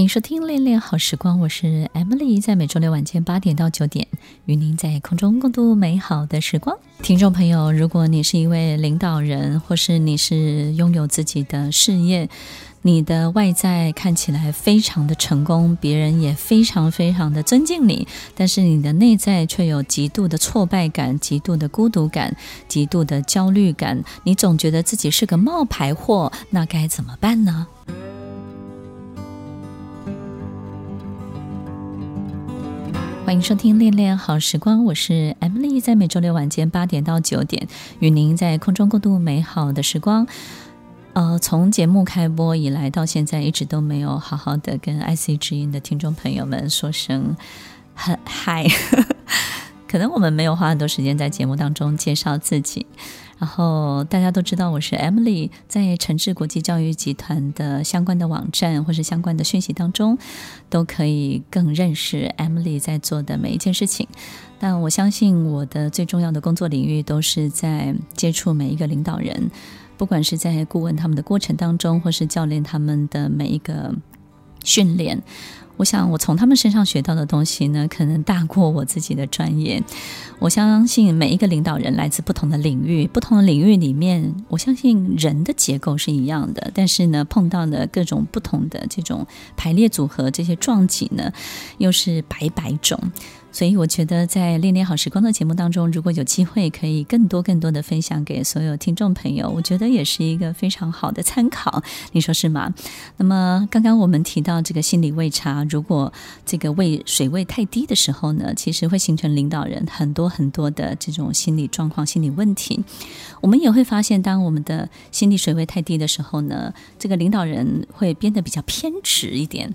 欢迎收听《恋恋好时光》，我是 Emily，在每周六晚间八点到九点，与您在空中共度美好的时光。听众朋友，如果你是一位领导人，或是你是拥有自己的事业，你的外在看起来非常的成功，别人也非常非常的尊敬你，但是你的内在却有极度的挫败感、极度的孤独感、极度的焦虑感，你总觉得自己是个冒牌货，那该怎么办呢？欢迎收听《恋恋好时光》，我是 Emily，在每周六晚间八点到九点，与您在空中共度美好的时光。呃，从节目开播以来到现在，一直都没有好好的跟 IC 之音的听众朋友们说声很嗨。可能我们没有花很多时间在节目当中介绍自己。然后大家都知道我是 Emily，在诚志国际教育集团的相关的网站或是相关的讯息当中，都可以更认识 Emily 在做的每一件事情。但我相信我的最重要的工作领域都是在接触每一个领导人，不管是在顾问他们的过程当中，或是教练他们的每一个训练。我想，我从他们身上学到的东西呢，可能大过我自己的专业。我相信每一个领导人来自不同的领域，不同的领域里面，我相信人的结构是一样的，但是呢，碰到的各种不同的这种排列组合，这些撞击呢，又是百百种。所以我觉得，在《恋恋好时光》的节目当中，如果有机会可以更多更多的分享给所有听众朋友，我觉得也是一个非常好的参考，你说是吗？那么刚刚我们提到这个心理位差，如果这个位水位太低的时候呢，其实会形成领导人很多很多的这种心理状况、心理问题。我们也会发现，当我们的心理水位太低的时候呢，这个领导人会变得比较偏执一点。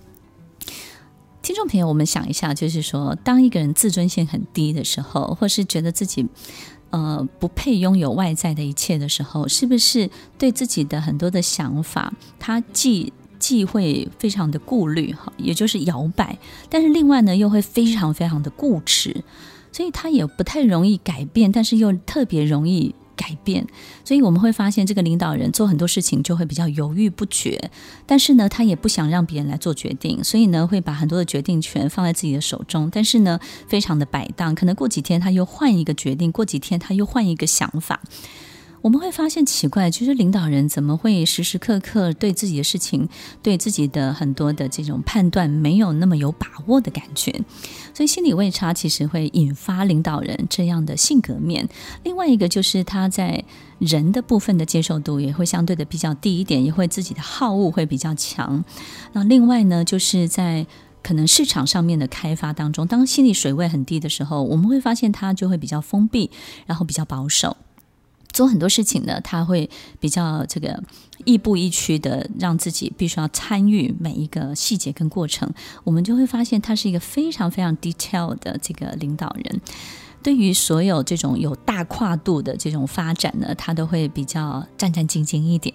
听众朋友，我们想一下，就是说，当一个人自尊心很低的时候，或是觉得自己呃不配拥有外在的一切的时候，是不是对自己的很多的想法，他既既会非常的顾虑哈，也就是摇摆，但是另外呢，又会非常非常的固执，所以他也不太容易改变，但是又特别容易。改变，所以我们会发现，这个领导人做很多事情就会比较犹豫不决，但是呢，他也不想让别人来做决定，所以呢，会把很多的决定权放在自己的手中，但是呢，非常的摆荡，可能过几天他又换一个决定，过几天他又换一个想法。我们会发现奇怪，其实领导人怎么会时时刻刻对自己的事情、对自己的很多的这种判断没有那么有把握的感觉？所以心理位差其实会引发领导人这样的性格面。另外一个就是他在人的部分的接受度也会相对的比较低一点，也会自己的好恶会比较强。那另外呢，就是在可能市场上面的开发当中，当心理水位很低的时候，我们会发现他就会比较封闭，然后比较保守。做很多事情呢，他会比较这个亦步亦趋的，让自己必须要参与每一个细节跟过程。我们就会发现，他是一个非常非常 detail 的这个领导人。对于所有这种有大跨度的这种发展呢，他都会比较战战兢兢一点。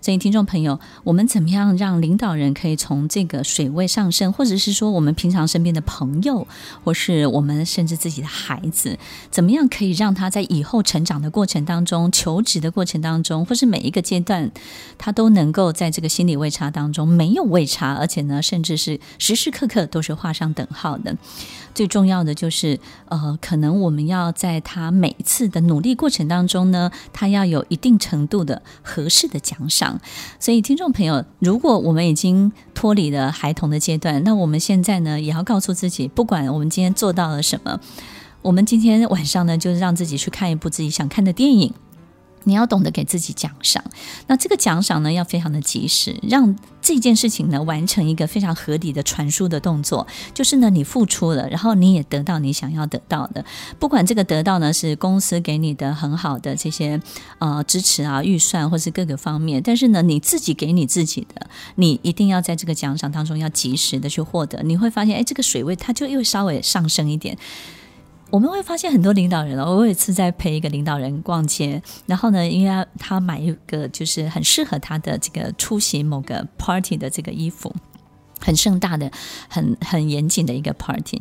所以，听众朋友，我们怎么样让领导人可以从这个水位上升，或者是说我们平常身边的朋友，或是我们甚至自己的孩子，怎么样可以让他在以后成长的过程当中、求职的过程当中，或是每一个阶段，他都能够在这个心理位差当中没有位差，而且呢，甚至是时时刻刻都是画上等号的。最重要的就是，呃，可能我我们要在他每一次的努力过程当中呢，他要有一定程度的合适的奖赏。所以，听众朋友，如果我们已经脱离了孩童的阶段，那我们现在呢，也要告诉自己，不管我们今天做到了什么，我们今天晚上呢，就是让自己去看一部自己想看的电影。你要懂得给自己奖赏，那这个奖赏呢，要非常的及时，让这件事情呢完成一个非常合理的传输的动作。就是呢，你付出了，然后你也得到你想要得到的。不管这个得到呢是公司给你的很好的这些呃支持啊、预算，或是各个方面，但是呢，你自己给你自己的，你一定要在这个奖赏当中要及时的去获得。你会发现，哎，这个水位它就又稍微上升一点。我们会发现很多领导人哦，我有一次在陪一个领导人逛街，然后呢，因为他他买一个就是很适合他的这个出席某个 party 的这个衣服，很盛大的、很很严谨的一个 party。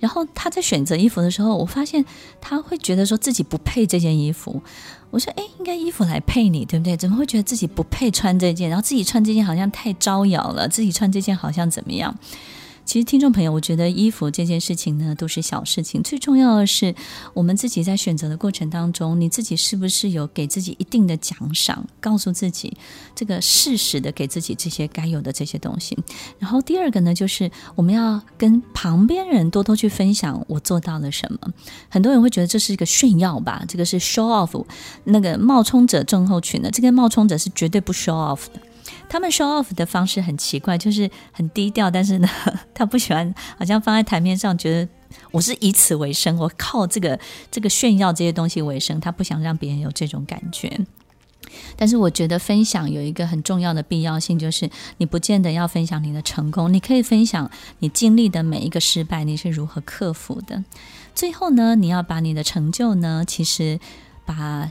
然后他在选择衣服的时候，我发现他会觉得说自己不配这件衣服。我说：“哎，应该衣服来配你，对不对？怎么会觉得自己不配穿这件？然后自己穿这件好像太招摇了，自己穿这件好像怎么样？”其实，听众朋友，我觉得衣服这件事情呢，都是小事情。最重要的是，我们自己在选择的过程当中，你自己是不是有给自己一定的奖赏，告诉自己这个适时的给自己这些该有的这些东西。然后第二个呢，就是我们要跟旁边人多多去分享我做到了什么。很多人会觉得这是一个炫耀吧，这个是 show off。那个冒充者症候群呢，这个冒充者是绝对不 show off 的。他们 show off 的方式很奇怪，就是很低调，但是呢，他不喜欢，好像放在台面上，觉得我是以此为生，我靠这个这个炫耀这些东西为生，他不想让别人有这种感觉。但是我觉得分享有一个很重要的必要性，就是你不见得要分享你的成功，你可以分享你经历的每一个失败，你是如何克服的。最后呢，你要把你的成就呢，其实把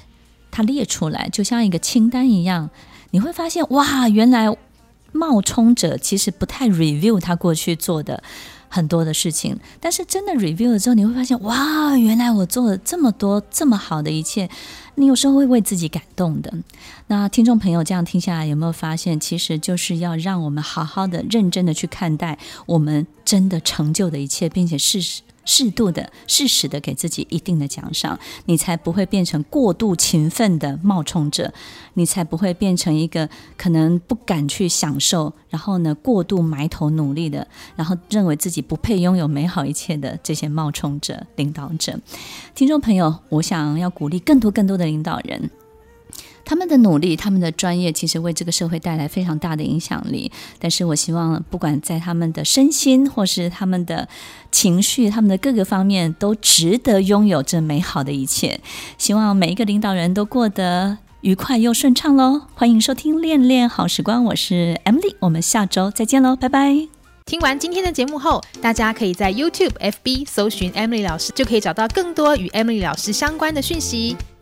它列出来，就像一个清单一样。你会发现，哇，原来冒充者其实不太 review 他过去做的很多的事情，但是真的 review 了之后，你会发现，哇，原来我做了这么多这么好的一切，你有时候会为自己感动的。那听众朋友这样听下来，有没有发现，其实就是要让我们好好的、认真的去看待我们真的成就的一切，并且事实。适度的、适时的给自己一定的奖赏，你才不会变成过度勤奋的冒充者，你才不会变成一个可能不敢去享受，然后呢，过度埋头努力的，然后认为自己不配拥有美好一切的这些冒充者、领导者。听众朋友，我想要鼓励更多更多的领导人。他们的努力，他们的专业，其实为这个社会带来非常大的影响力。但是我希望，不管在他们的身心，或是他们的情绪，他们的各个方面，都值得拥有这美好的一切。希望每一个领导人都过得愉快又顺畅喽。欢迎收听《恋恋好时光》，我是 Emily，我们下周再见喽，拜拜。听完今天的节目后，大家可以在 YouTube、FB 搜寻 Emily 老师，就可以找到更多与 Emily 老师相关的讯息。